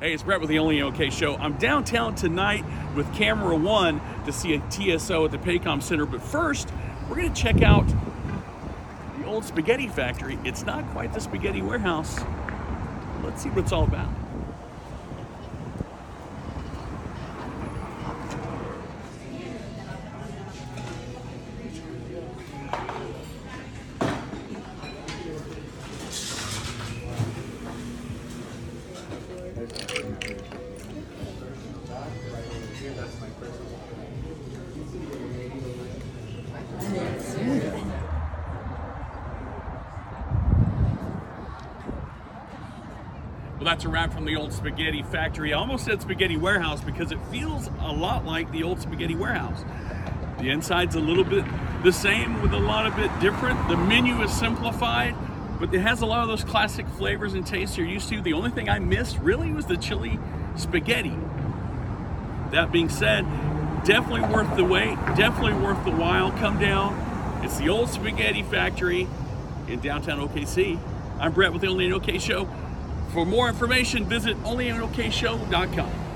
Hey, it's Brett with the Only OK Show. I'm downtown tonight with Camera One to see a TSO at the Paycom Center. But first, we're going to check out the old spaghetti factory. It's not quite the spaghetti warehouse. Let's see what it's all about. Well, that's a wrap from the old spaghetti factory. I almost said spaghetti warehouse because it feels a lot like the old spaghetti warehouse. The inside's a little bit the same with a lot of bit different. The menu is simplified, but it has a lot of those classic flavors and tastes you're used to. The only thing I missed really was the chili spaghetti. That being said, definitely worth the wait, definitely worth the while. Come down. It's the old spaghetti factory in downtown OKC. I'm Brett with the Only in OK Show. For more information, visit onlyinokShow.com.